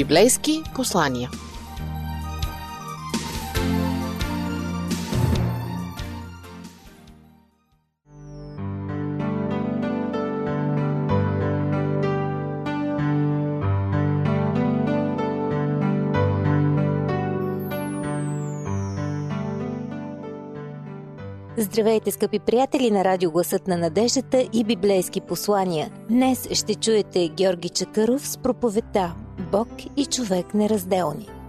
библейски послания. Здравейте, скъпи приятели на радио Гласът на надеждата и библейски послания. Днес ще чуете Георги Чакъров с проповедта Бог и човек неразделни.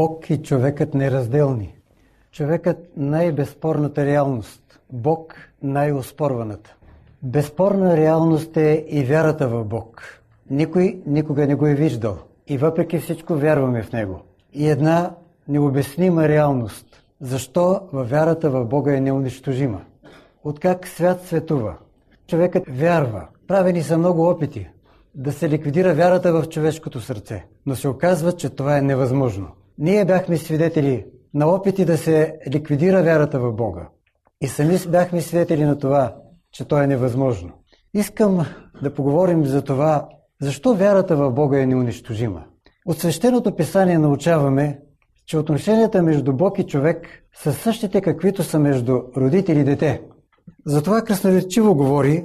Бог и човекът неразделни. Човекът най-безспорната реалност. Бог най-оспорваната. Безспорна реалност е и вярата в Бог. Никой никога не го е виждал. И въпреки всичко вярваме в Него. И една необяснима реалност. Защо във вярата в Бога е неунищожима? Откак свят светува? Човекът вярва. Правени са много опити да се ликвидира вярата в човешкото сърце. Но се оказва, че това е невъзможно. Ние бяхме свидетели на опити да се ликвидира вярата в Бога. И сами бяхме свидетели на това, че то е невъзможно. Искам да поговорим за това, защо вярата в Бога е неунищожима. От свещеното писание научаваме, че отношенията между Бог и човек са същите, каквито са между родители и дете. Затова красноречиво говори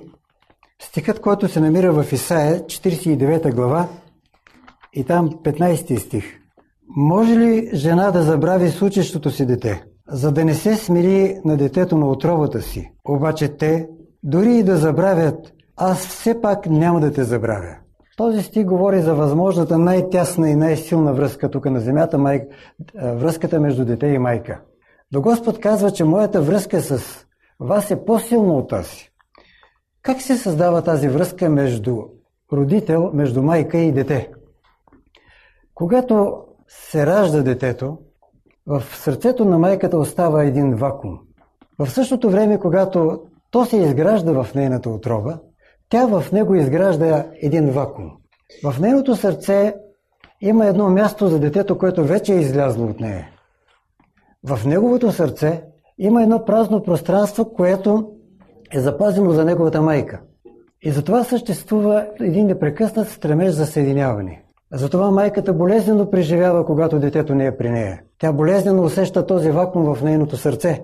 стихът, който се намира в Исаия, 49 глава и там 15 стих. Може ли жена да забрави случещото си дете, за да не се смири на детето на отровата си? Обаче те, дори и да забравят, аз все пак няма да те забравя. Този стих говори за възможната най-тясна и най-силна връзка тук на земята, май... връзката между дете и майка. Но Господ казва, че моята връзка с вас е по-силна от тази. Как се създава тази връзка между родител, между майка и дете? Когато се ражда детето, в сърцето на майката остава един вакуум. В същото време, когато то се изгражда в нейната отроба, тя в него изгражда един вакуум. В нейното сърце има едно място за детето, което вече е излязло от нея. В неговото сърце има едно празно пространство, което е запазено за неговата майка. И затова съществува един непрекъснат стремеж за съединяване. Затова майката болезнено преживява, когато детето не е при нея. Тя болезнено усеща този вакуум в нейното сърце.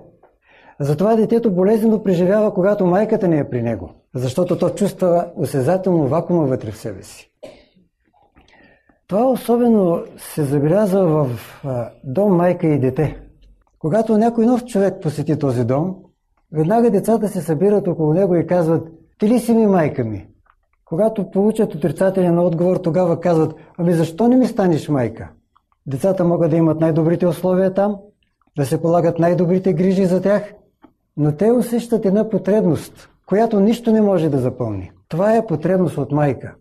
Затова детето болезнено преживява, когато майката не е при него, защото то чувства осезателно вакуума вътре в себе си. Това особено се забелязва в дом майка и дете. Когато някой нов човек посети този дом, веднага децата се събират около него и казват «Ти ли си ми майка ми?» Когато получат отрицателен отговор, тогава казват, ами защо не ми станеш майка? Децата могат да имат най-добрите условия там, да се полагат най-добрите грижи за тях, но те усещат една потребност, която нищо не може да запълни. Това е потребност от майка.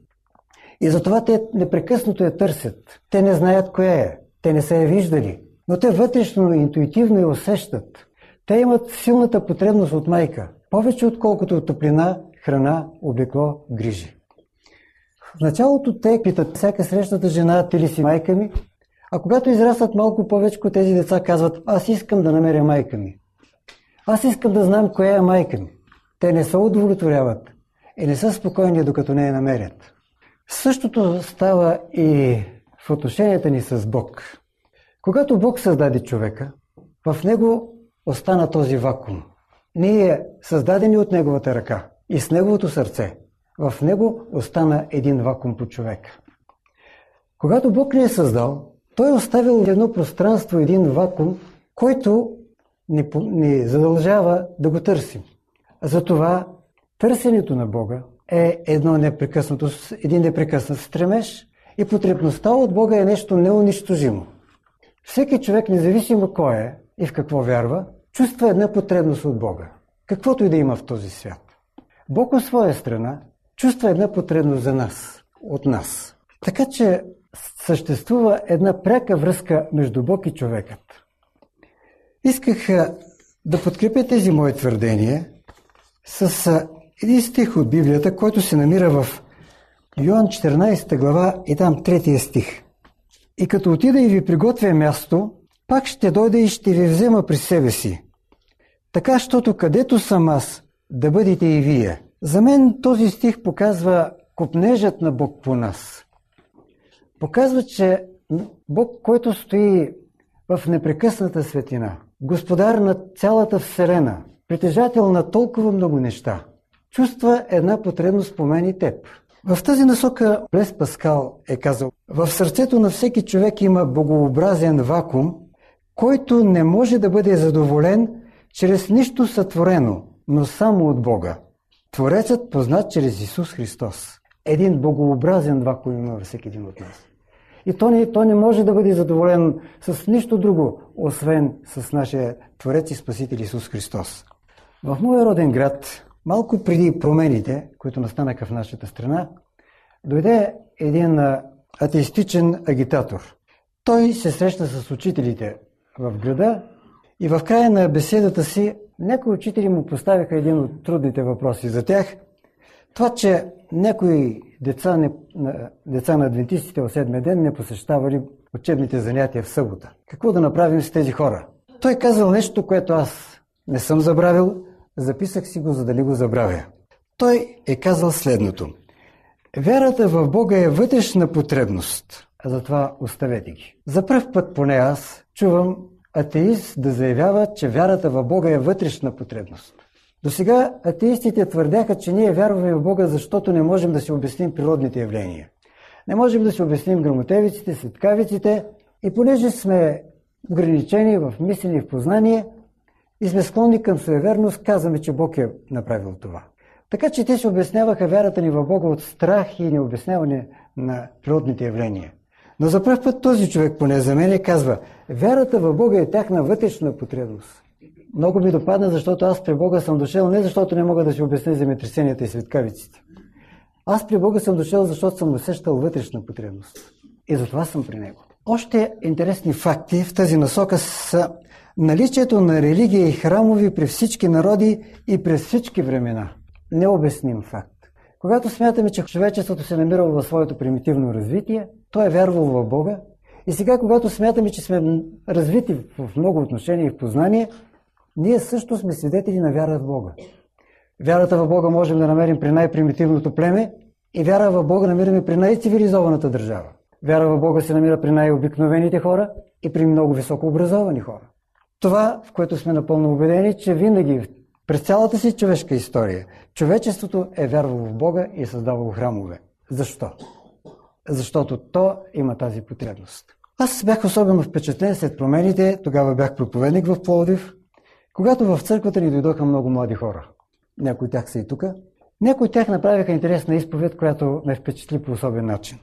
И затова те непрекъснато я търсят. Те не знаят кое е. Те не са я виждали. Но те вътрешно, интуитивно я усещат. Те имат силната потребност от майка. Повече отколкото от топлина, храна, облекло, грижи. В началото те питат всяка срещната жена, ти ли си майка ми? А когато израстват малко повече, тези деца казват, аз искам да намеря майка ми. Аз искам да знам коя е майка ми. Те не се удовлетворяват и не са спокойни, докато не я намерят. Същото става и в отношенията ни с Бог. Когато Бог създаде човека, в него остана този вакуум. Ние създадени от неговата ръка и с неговото сърце в него остана един вакуум по човек. Когато Бог ни е създал, Той е оставил едно пространство, един вакуум, който ни, ни задължава да го търсим. Затова търсенето на Бога е едно непрекъснато, един непрекъснат стремеж и потребността от Бога е нещо неунищожимо. Всеки човек, независимо кой е и в какво вярва, чувства една потребност от Бога. Каквото и да има в този свят. Бог от своя страна чувства една потребност за нас, от нас. Така че съществува една пряка връзка между Бог и човекът. Исках да подкрепя тези мои твърдения с един стих от Библията, който се намира в Йоан 14 глава и там третия стих. И като отида и ви приготвя място, пак ще дойда и ще ви взема при себе си. Така, щото където съм аз, да бъдете и вие. За мен този стих показва купнежът на Бог по нас. Показва, че Бог, който стои в непрекъсната светлина, господар на цялата Вселена, притежател на толкова много неща, чувства една потребност по мен и теб. В тази насока Блес Паскал е казал, в сърцето на всеки човек има богообразен вакуум, който не може да бъде задоволен чрез нищо сътворено, но само от Бога. Творецът познат чрез Исус Христос. Един богообразен вакуум има във всеки един от нас. И то не, то не може да бъде задоволен с нищо друго, освен с нашия Творец и Спасител Исус Христос. В моя роден град, малко преди промените, които настанаха в нашата страна, дойде един атеистичен агитатор. Той се срещна с учителите в града и в края на беседата си някои учители му поставиха един от трудните въпроси за тях. Това, че някои деца, не, деца на адвентистите в седмия ден не посещавали учебните занятия в събота. Какво да направим с тези хора? Той казал нещо, което аз не съм забравил, записах си го, за да ли го забравя. Той е казал следното. Вярата в Бога е вътрешна потребност, а затова оставете ги. За първ път поне аз чувам атеист да заявява, че вярата в Бога е вътрешна потребност. До сега атеистите твърдяха, че ние вярваме в Бога, защото не можем да си обясним природните явления. Не можем да си обясним грамотевиците, светкавиците и понеже сме ограничени в мислене и в познание и сме склонни към суеверност, казваме, че Бог е направил това. Така че те се обясняваха вярата ни в Бога от страх и необясняване на природните явления. Но за първ път този човек, поне за мен, казва, вярата в Бога е тяхна вътрешна потребност. Много ми допадна, защото аз при Бога съм дошъл не защото не мога да си обясня земетресенията и светкавиците. Аз при Бога съм дошъл, защото съм усещал вътрешна потребност. И затова съм при Него. Още интересни факти в тази насока са наличието на религия и храмови при всички народи и през всички времена. Необясним факт. Когато смятаме, че човечеството се намирало в своето примитивно развитие, той е вярвал в Бога. И сега, когато смятаме, че сме развити в много отношения и в познание, ние също сме свидетели на вяра в Бога. Вярата в Бога можем да намерим при най-примитивното племе и вяра в Бога намираме при най-цивилизованата държава. Вяра в Бога се намира при най-обикновените хора и при много високо образовани хора. Това, в което сме напълно убедени, че винаги през цялата си човешка история човечеството е вярвало в Бога и е създавало храмове. Защо? Защото то има тази потребност. Аз бях особено впечатлен след промените, тогава бях проповедник в Пловдив, когато в църквата ни дойдоха много млади хора. Някои от тях са и тук. Някои от тях направиха интересна изповед, която ме впечатли по особен начин.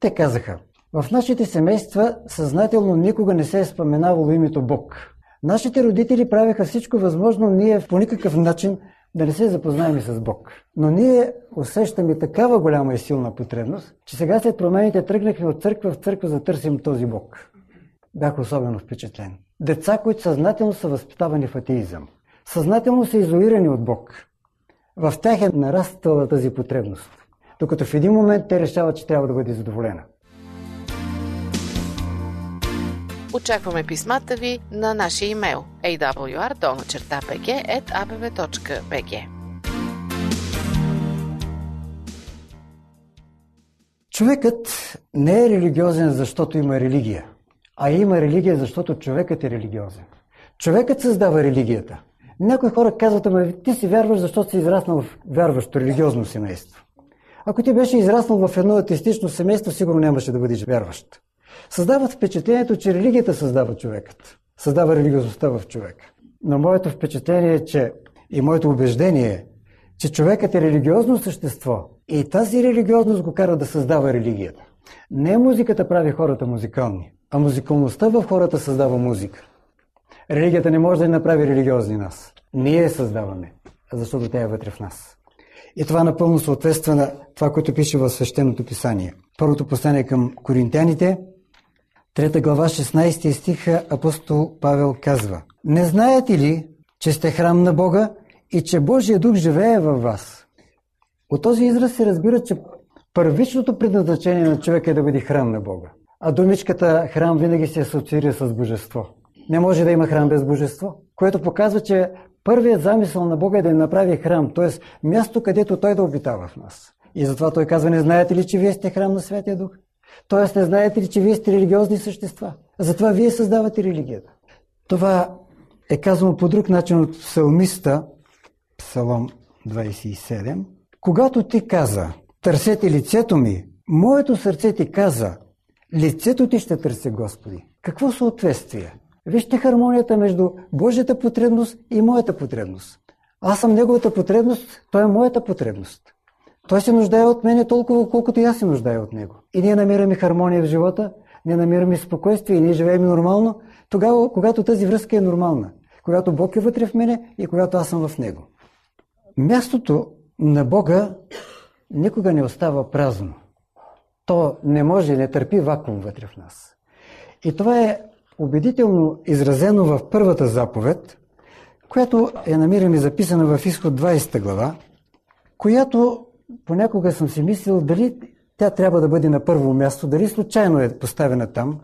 Те казаха, в нашите семейства съзнателно никога не се е споменавало името Бог. Нашите родители правеха всичко възможно ние по никакъв начин да не се запознаем с Бог. Но ние усещаме такава голяма и силна потребност, че сега след промените тръгнахме от църква в църква за да търсим този Бог. Бях особено впечатлен. Деца, които съзнателно са възпитавани в атеизъм. Съзнателно са изолирани от Бог. В тях е нараствала тази потребност. Докато в един момент те решават, че трябва да бъде задоволена. Очакваме писмата ви на нашия имейл awr.bg.abv.bg Човекът не е религиозен, защото има религия, а има религия, защото човекът е религиозен. Човекът създава религията. Някои хора казват, ама ти си вярваш, защото си израснал в вярващо религиозно семейство. Ако ти беше израснал в едно атеистично семейство, сигурно нямаше да бъдеш вярващ създават впечатлението, че религията създава човекът. Създава религиозността в човека. Но моето впечатление е, че и моето убеждение е, че човекът е религиозно същество и тази религиозност го кара да създава религията. Не музиката прави хората музикални, а музикалността в хората създава музика. Религията не може да ни направи религиозни нас. Ние я създаваме, защото тя е вътре в нас. И това напълно съответства на това, което пише в Свещеното писание. Първото послание към коринтяните, 3 глава, 16 стиха, апостол Павел казва Не знаете ли, че сте храм на Бога и че Божия дух живее във вас? От този израз се разбира, че първичното предназначение на човека е да бъде храм на Бога. А думичката храм винаги се асоциира с божество. Не може да има храм без божество, което показва, че първият замисъл на Бога е да ни направи храм, т.е. място, където Той да обитава в нас. И затова Той казва, не знаете ли, че вие сте храм на Святия Дух? Тоест, не знаете ли, че вие сте религиозни същества? Затова вие създавате религията. Това е казано по друг начин от псалмиста, Псалом 27. Когато ти каза, търсете лицето ми, моето сърце ти каза, лицето ти ще търси Господи. Какво съответствие? Вижте хармонията между Божията потребност и моята потребност. Аз съм Неговата потребност, Той е моята потребност. Той се нуждае от мене толкова, колкото и аз се нуждая от Него. И ние намираме хармония в живота, ние намираме спокойствие и ние живеем нормално, тогава, когато тази връзка е нормална. Когато Бог е вътре в мене и когато аз съм в Него. Мястото на Бога никога не остава празно. То не може, не търпи вакуум вътре в нас. И това е убедително изразено в първата заповед, която е намираме записана в изход 20 глава, която понякога съм си мислил дали тя трябва да бъде на първо място, дали случайно е поставена там,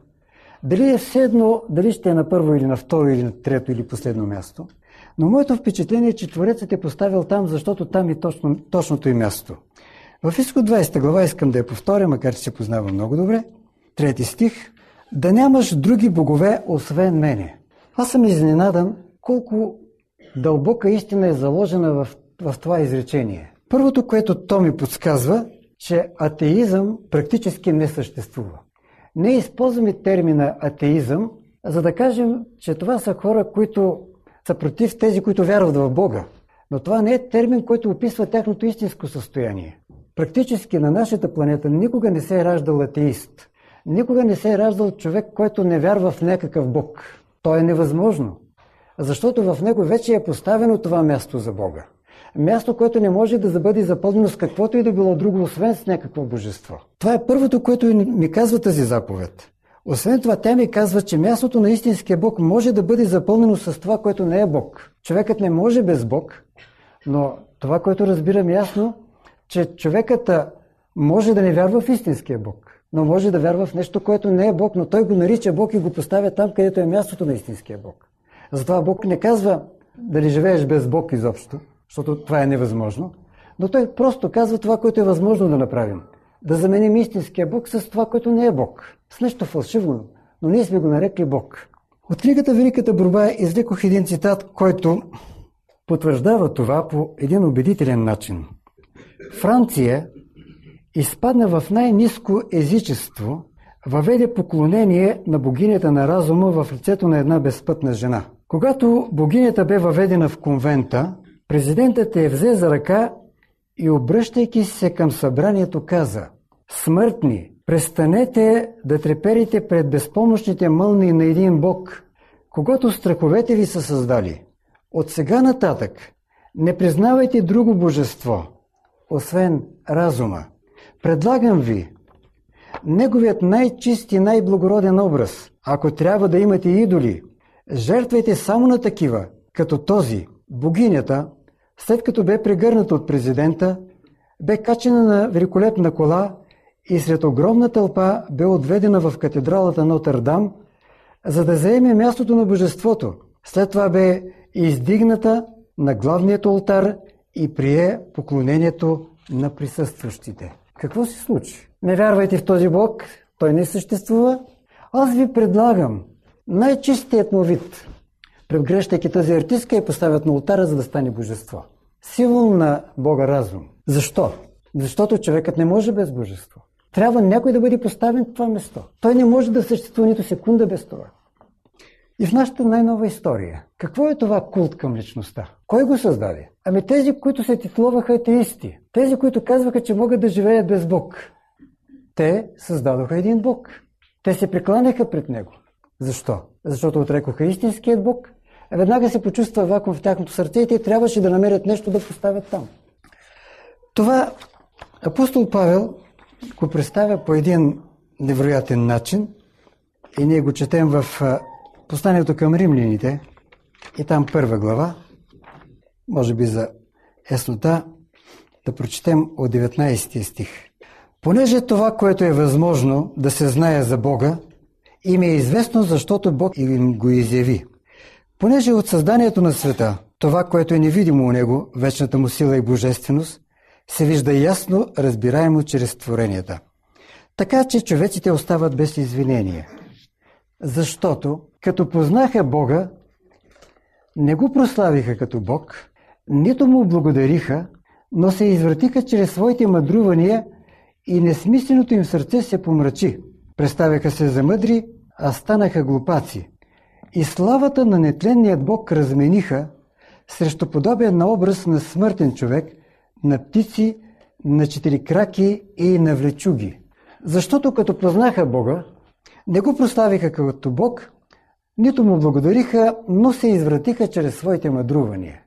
дали е все едно, дали ще е на първо или на второ или на трето или последно място. Но моето впечатление е, че Творецът е поставил там, защото там е точно, точното и място. В изход 20 глава искам да я повторя, макар че се познавам много добре. Трети стих. Да нямаш други богове, освен мене. Аз съм изненадан колко дълбока истина е заложена в, в това изречение. Първото, което то ми подсказва, че атеизъм практически не съществува. Не използваме термина атеизъм, за да кажем, че това са хора, които са против тези, които вярват в Бога. Но това не е термин, който описва тяхното истинско състояние. Практически на нашата планета никога не се е раждал атеист. Никога не се е раждал човек, който не вярва в някакъв Бог. То е невъзможно. Защото в него вече е поставено това място за Бога. Място, което не може да бъде запълнено с каквото и да било друго, освен с някакво божество. Това е първото, което ми казва тази заповед. Освен това, тя ми казва, че мястото на истинския Бог може да бъде запълнено с това, което не е Бог. Човекът не може без Бог, но това, което разбирам ясно, че човекът може да не вярва в истинския Бог, но може да вярва в нещо, което не е Бог, но той го нарича Бог и го поставя там, където е мястото на истинския Бог. Затова Бог не казва дали живееш без Бог изобщо, защото това е невъзможно, но той просто казва това, което е възможно да направим. Да заменим истинския Бог с това, което не е Бог. С нещо фалшиво, но ние сме го нарекли Бог. От книгата Великата борба извлекох един цитат, който потвърждава това по един убедителен начин. Франция изпадна в най-низко езичество, въведе поклонение на богинята на разума в лицето на една безпътна жена. Когато богинята бе въведена в конвента, президентът я взе за ръка и обръщайки се към събранието каза Смъртни, престанете да треперите пред безпомощните мълни на един Бог, когато страховете ви са създали. От сега нататък не признавайте друго божество, освен разума. Предлагам ви неговият най-чист и най-благороден образ. Ако трябва да имате идоли, жертвайте само на такива, като този, богинята, след като бе прегърната от президента, бе качена на великолепна кола и сред огромна тълпа бе отведена в катедралата Нотърдам, за да заеме мястото на божеството. След това бе издигната на главният алтар и прие поклонението на присъстващите. Какво се случи? Не вярвайте в този Бог, той не съществува. Аз ви предлагам най-чистият му вид. Превгръщайки тази артистка и поставят на ултара, за да стане божество. Символ на Бога разум. Защо? Защото човекът не може без божество. Трябва някой да бъде поставен в това место. Той не може да съществува нито секунда без това. И в нашата най-нова история, какво е това култ към личността? Кой го създаде? Ами тези, които се титулуваха атеисти. Тези, които казваха, че могат да живеят без Бог. Те създадоха един Бог. Те се прекланяха пред Него. Защо? Защото отрекоха истинският Бог. Веднага се почувства вакуум в тяхното сърце и те трябваше да намерят нещо да поставят там. Това апостол Павел го представя по един невероятен начин и ние го четем в посланието към римляните и там първа глава, може би за яснота, да прочетем от 19 стих. Понеже това, което е възможно да се знае за Бога, им е известно, защото Бог им го изяви. Понеже от създанието на света, това, което е невидимо у него, вечната му сила и божественост, се вижда ясно, разбираемо чрез творенията. Така че човеците остават без извинение. Защото, като познаха Бога, не го прославиха като Бог, нито му благодариха, но се извратиха чрез своите мъдрувания и несмисленото им сърце се помрачи. Представяха се за мъдри, а станаха глупаци. И славата на нетленният Бог размениха срещу подобен на образ на смъртен човек, на птици, на четирикраки и на влечуги. Защото като познаха Бога, не го прославиха като Бог, нито му благодариха, но се извратиха чрез своите мъдрувания.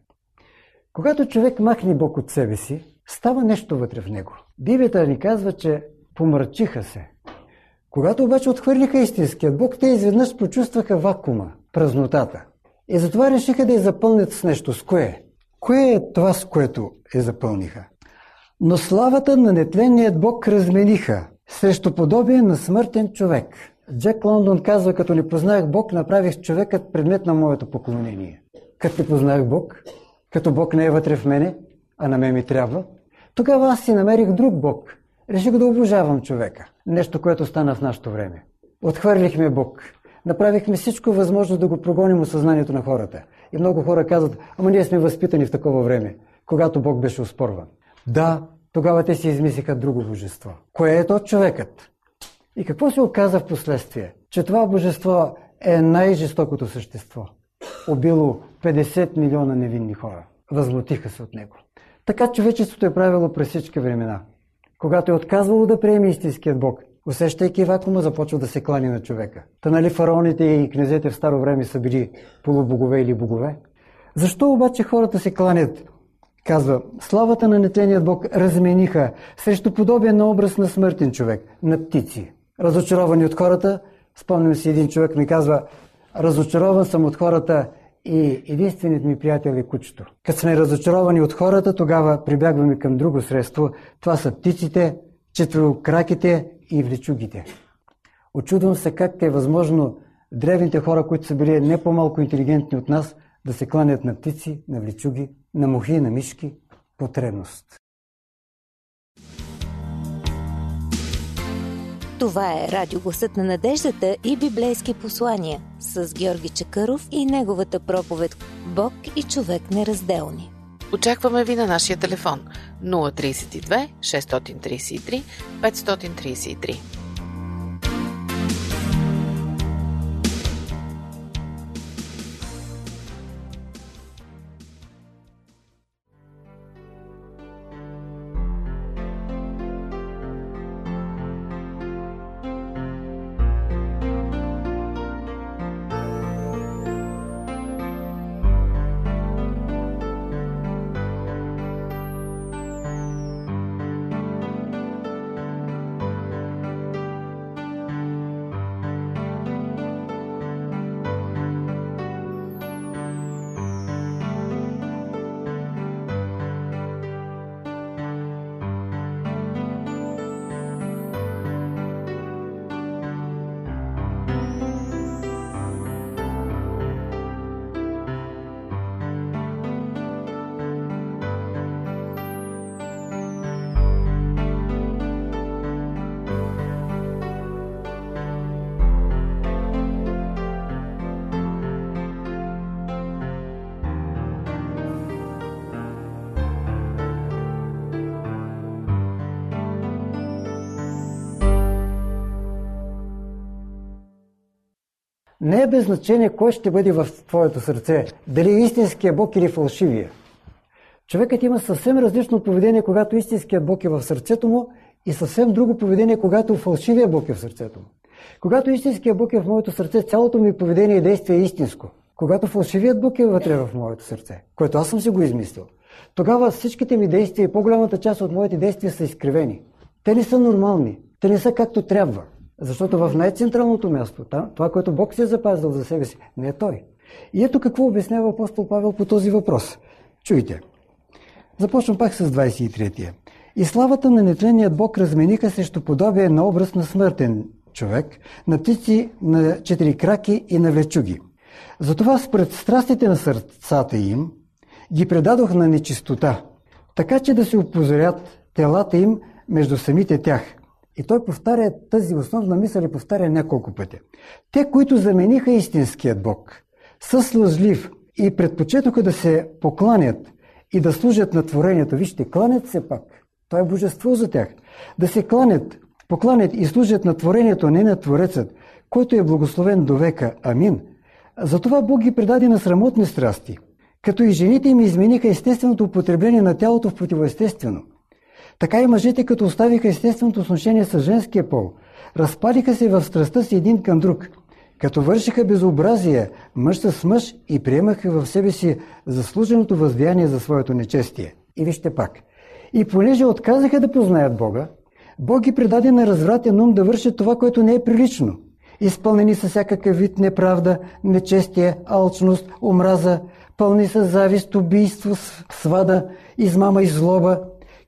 Когато човек махне Бог от себе си, става нещо вътре в него. Библията ни казва, че помрачиха се. Когато обаче отхвърлиха истинският Бог, те изведнъж почувстваха вакуума, празнотата. И затова решиха да я запълнят с нещо. С кое? Кое е това, с което я запълниха? Но славата на нетленният Бог размениха срещу подобие на смъртен човек. Джек Лондон казва, като не познах Бог, направих човекът предмет на моето поклонение. Като не познах Бог, като Бог не е вътре в мене, а на мен ми трябва, тогава аз си намерих друг Бог. Реших да обожавам човека. Нещо, което стана в нашето време. Отхвърлихме Бог. Направихме всичко възможно да го прогоним от съзнанието на хората. И много хора казват, ама ние сме възпитани в такова време, когато Бог беше успорван. Да, тогава те си измислиха друго божество. Кое е то човекът? И какво се оказа в последствие? Че това божество е най-жестокото същество. Убило 50 милиона невинни хора. Възмутиха се от него. Така човечеството е правило през всички времена. Когато е отказвало да приеме истинският Бог, усещайки вакуума, започва да се клани на човека. Та нали фараоните и князете в старо време са били полубогове или богове? Защо обаче хората се кланят? Казва, славата на нетленият Бог размениха срещу подобен на образ на смъртен човек, на птици. Разочаровани от хората, спомням си един човек ми казва, разочарован съм от хората и единственият ми приятел е кучето. Като сме разочаровани от хората, тогава прибягваме към друго средство. Това са птиците, четврокраките и влечугите. Очудвам се как е възможно древните хора, които са били не по-малко интелигентни от нас, да се кланят на птици, на влечуги, на мухи, на мишки. Потребност. Това е радиогласът на надеждата и библейски послания с Георги Чакъров и неговата проповед Бог и човек неразделни. Очакваме ви на нашия телефон 032 633 533. Не е без значение кой ще бъде в твоето сърце. Дали е истинския Бог или фалшивия. Човекът има съвсем различно поведение, когато истинският Бог е в сърцето му и съвсем друго поведение, когато фалшивия Бог е в сърцето му. Когато истинският Бог е в моето сърце, цялото ми поведение и действие е истинско. Когато фалшивият Бог е вътре в моето сърце, което аз съм си го измислил, тогава всичките ми действия и по-голямата част от моите действия са изкривени. Те не са нормални. Те не са както трябва. Защото в най-централното място, това, което Бог се е запазил за себе си, не е Той. И ето какво обяснява апостол Павел по този въпрос. Чуйте. Започвам пак с 23-тия. И славата на нетленният Бог размениха срещу подобие на образ на смъртен човек, на птици, на четири краки и на влечуги. Затова спред страстите на сърцата им ги предадох на нечистота, така че да се опозорят телата им между самите тях. И той повтаря тази основна мисъл и повтаря няколко пъти. Те, които замениха истинският Бог, с лъжлив и предпочетоха да се покланят и да служат на творението. Вижте, кланят се пак. Това е божество за тях. Да се кланят, покланят и служат на творението, не на Творецът, който е благословен до века. Амин. Затова Бог ги предаде на срамотни страсти, като и жените им измениха естественото употребление на тялото в противоестествено. Така и мъжете, като оставиха естественото отношение с женския пол, разпадиха се в страстта си един към друг – като вършиха безобразие мъж с мъж и приемаха в себе си заслуженото въздеяние за своето нечестие. И вижте пак. И понеже отказаха да познаят Бога, Бог ги предаде на развратен ум да върши това, което не е прилично. Изпълнени са всякакъв вид неправда, нечестие, алчност, омраза, пълни са завист, убийство, свада, измама и злоба,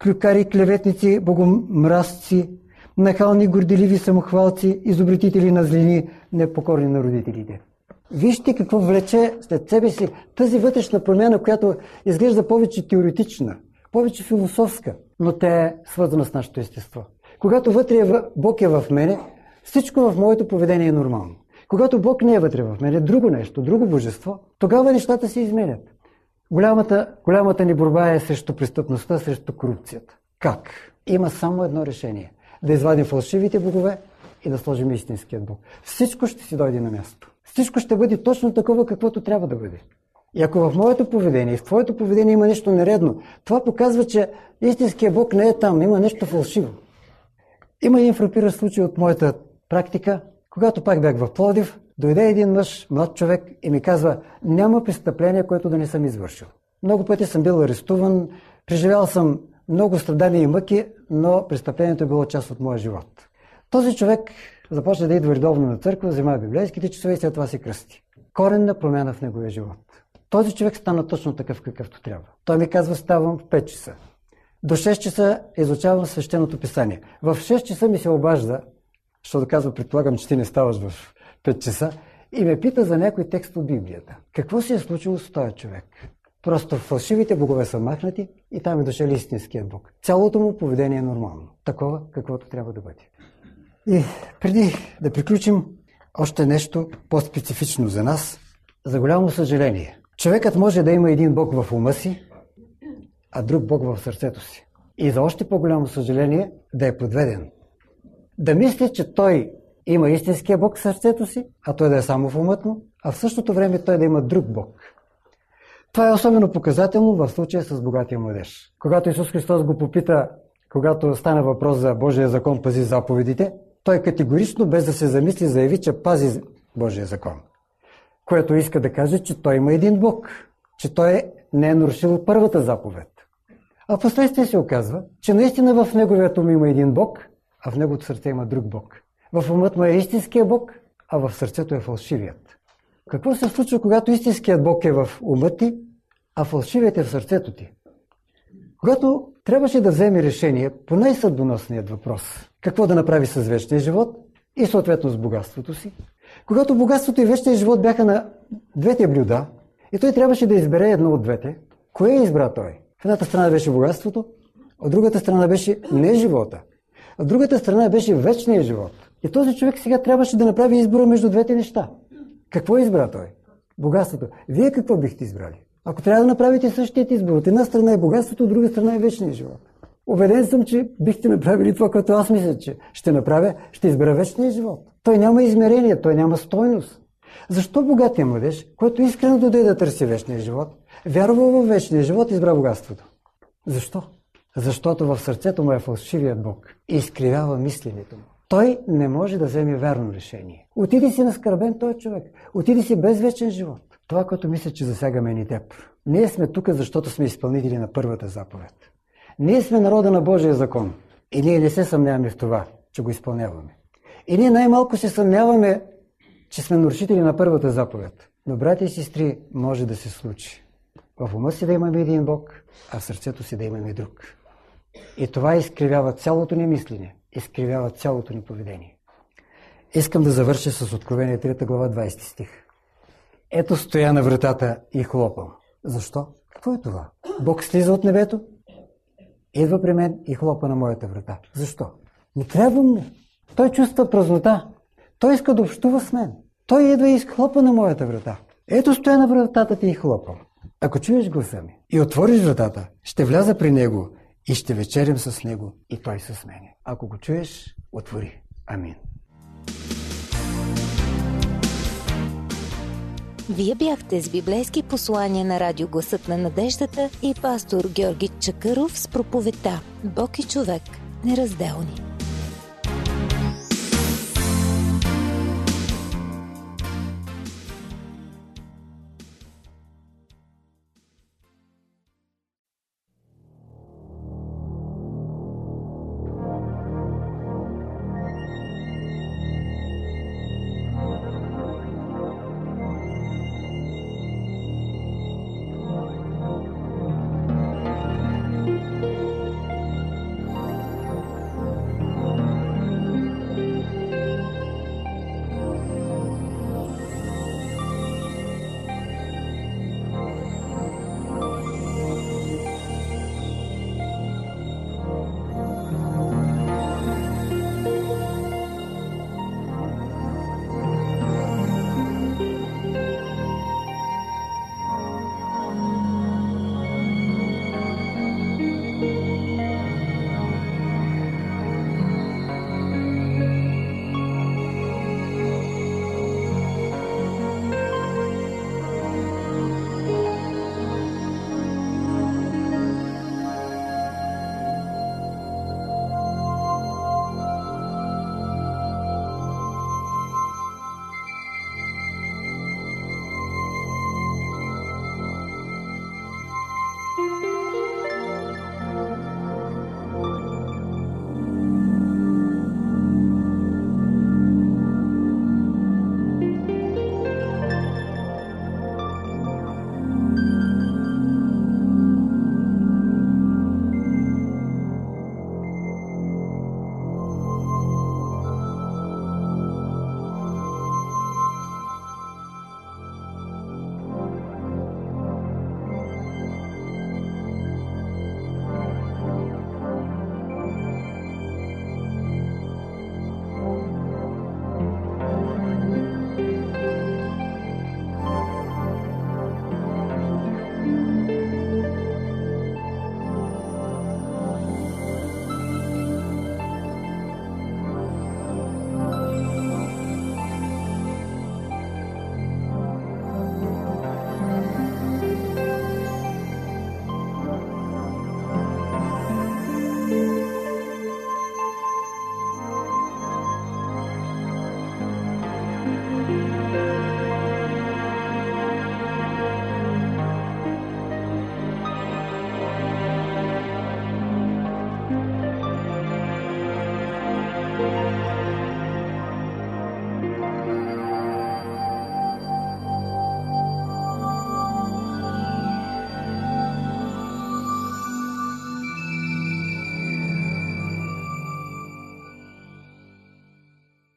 клюкари, клеветници, богомразци, нахални, горделиви самохвалци, изобретители на злини, непокорни на родителите. Вижте какво влече след себе си тази вътрешна промяна, която изглежда повече теоретична, повече философска, но тя е свързана с нашето естество. Когато вътре е Бог е в мене, всичко в моето поведение е нормално. Когато Бог не е вътре в мене, друго нещо, друго божество, тогава нещата се изменят. Голямата, голямата ни борба е срещу престъпността, срещу корупцията. Как? Има само едно решение да извадим фалшивите богове и да сложим истинският Бог. Всичко ще си дойде на място. Всичко ще бъде точно такова, каквото трябва да бъде. И ако в моето поведение и в твоето поведение има нещо нередно, това показва, че истинският Бог не е там, има нещо фалшиво. Има един фрапиращ случай от моята практика. Когато пак бях в Плодив, дойде един мъж, млад човек и ми казва, няма престъпление, което да не съм извършил. Много пъти съм бил арестуван, преживял съм много страдания и мъки, но престъплението е било част от моя живот. Този човек започна да идва редовно на църква, взема библейските часове и след това се кръсти. Коренна промяна в неговия живот. Този човек стана точно такъв какъвто трябва. Той ми казва, ставам в 5 часа. До 6 часа изучавам свещеното писание. В 6 часа ми се обажда, защото казва, предполагам, че ти не ставаш в 5 часа, и ме пита за някой текст от Библията. Какво се е случило с този човек? Просто фалшивите богове са махнати и там е дошъл истинският Бог. Цялото му поведение е нормално. Такова, каквото трябва да бъде. И преди да приключим, още нещо по-специфично за нас. За голямо съжаление. Човекът може да има един Бог в ума си, а друг Бог в сърцето си. И за още по-голямо съжаление да е подведен. Да мисли, че той има истинския Бог в сърцето си, а той да е само в умът му, а в същото време той да има друг Бог – това е особено показателно в случая с богатия младеж. Когато Исус Христос го попита, когато стана въпрос за Божия закон, пази заповедите, той категорично, без да се замисли, заяви, че пази Божия закон. Което иска да каже, че той има един Бог, че той не е нарушил първата заповед. А в последствие се оказва, че наистина в неговият ум има един Бог, а в неговото сърце има друг Бог. В умът му е истинския Бог, а в сърцето е фалшивият. Какво се случва, когато истинският Бог е в ума ти, а фалшивият е в сърцето ти? Когато трябваше да вземе решение по най-съдбоносният въпрос, какво да направи с вечния живот и съответно с богатството си, когато богатството и вечния живот бяха на двете блюда и той трябваше да избере едно от двете, кое избра той? В едната страна беше богатството, от другата страна беше не живота. От другата страна беше вечния живот. И този човек сега трябваше да направи избора между двете неща. Какво избра той? Богатството. Вие какво бихте избрали? Ако трябва да направите същият избор, от една страна е богатството, от друга страна е вечния живот. Обеден съм, че бихте направили това, което аз мисля, че ще направя, ще избера вечния живот. Той няма измерение, той няма стойност. Защо богатия младеж, който искрено доде да търси вечния живот, вярва в вечния живот, избра богатството? Защо? Защото в сърцето му е фалшивият Бог и изкривява мисленето му той не може да вземе вярно решение. Отиди си наскърбен той човек. Отиди си без вечен живот. Това, което мисля, че засяга мен и теб. Ние сме тук, защото сме изпълнители на първата заповед. Ние сме народа на Божия закон. И ние не се съмняваме в това, че го изпълняваме. И ние най-малко се съмняваме, че сме нарушители на първата заповед. Но, брати и сестри, може да се случи. В ума си да имаме един Бог, а в сърцето си да имаме друг. И това изкривява цялото ни мислене, изкривява цялото ни поведение. Искам да завърша с Откровение 3 глава 20 стих. Ето стоя на вратата и хлопам. Защо? Какво е това? Бог слиза от небето, идва при мен и хлопа на моята врата. Защо? Не трябва му. Той чувства празнота. Той иска да общува с мен. Той идва и хлопа на моята врата. Ето стоя на вратата ти и хлопам. Ако чуеш гласа ми и отвориш вратата, ще вляза при него и ще вечерям с него и той с мене. Ако го чуеш, отвори. Амин. Вие бяхте с библейски послания на радио Гласът на надеждата и пастор Георги Чакъров с проповета Бог и човек неразделни.